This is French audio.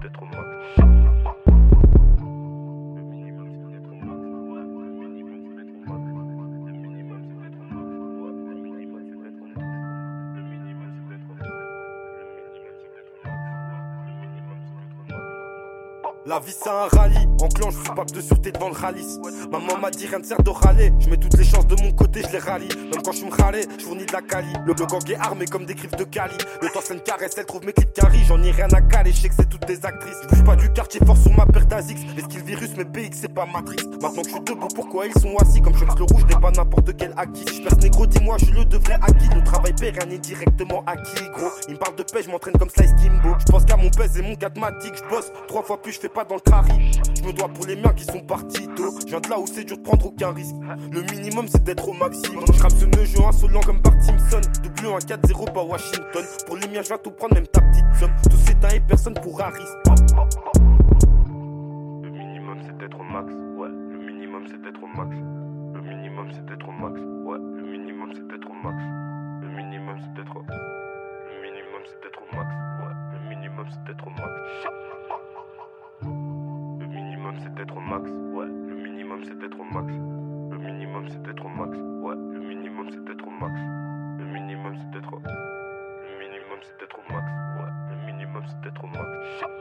peut-être moins. La vie c'est un rallye, en clan je suis pas de sûreté devant le rallye. Maman m'a dit rien de sert de râler, je mets toutes les chances de mon côté, je les rallie. Même quand je me râlais, je fournis de la cali. Le, le gang est armé comme des griffes de Cali. Le temps c'est une caresse, elle trouve mes clips carry. J'en ai rien à caler, je sais que c'est toutes des actrices. Je bouge pas du quartier fort sur ma paire d'Azix. Les skills virus, mais BX c'est pas Matrix. Maintenant que je suis debout, pourquoi ils sont assis? Comme je le rouge, n'est pas n'importe quel acquis. Je perce négro, dis-moi, je le de vrai acquis. Le travail paie, rien n'est directement acquis, gros. Il me parle de paix, je m'entraîne comme Slice Kimbo. Je pense qu'à mon pèse et mon gatmatique, je bosse trois fois plus, je fais pas dans le carry. Je me dois pour les miens qui sont partis tôt. Je viens de là où c'est dur de prendre aucun risque. Le minimum c'est d'être au maximum. Je ce nœud jeu insolent comme Bart Simpson. W 1 4-0 pas Washington. Pour les miens, je viens tout prendre, même ta petite somme. Tout s'éteint et personne pourra risquer. Le minimum c'est d'être au max, ouais. Le minimum c'est d'être au max. Le minimum c'est d'être au max, ouais. Le minimum c'est d'être au max. Le minimum c'est d'être au. Le minimum c'est d'être au max, ouais. Le minimum c'est d'être au max. D'être au max, ouais. Le minimum c'est d'être au max. Le minimum c'est d'être au max, ouais. Le minimum c'est d'être au max. Le minimum c'est d'être au. Le minimum c'est d'être au max, ouais. Le minimum c'est d'être au max.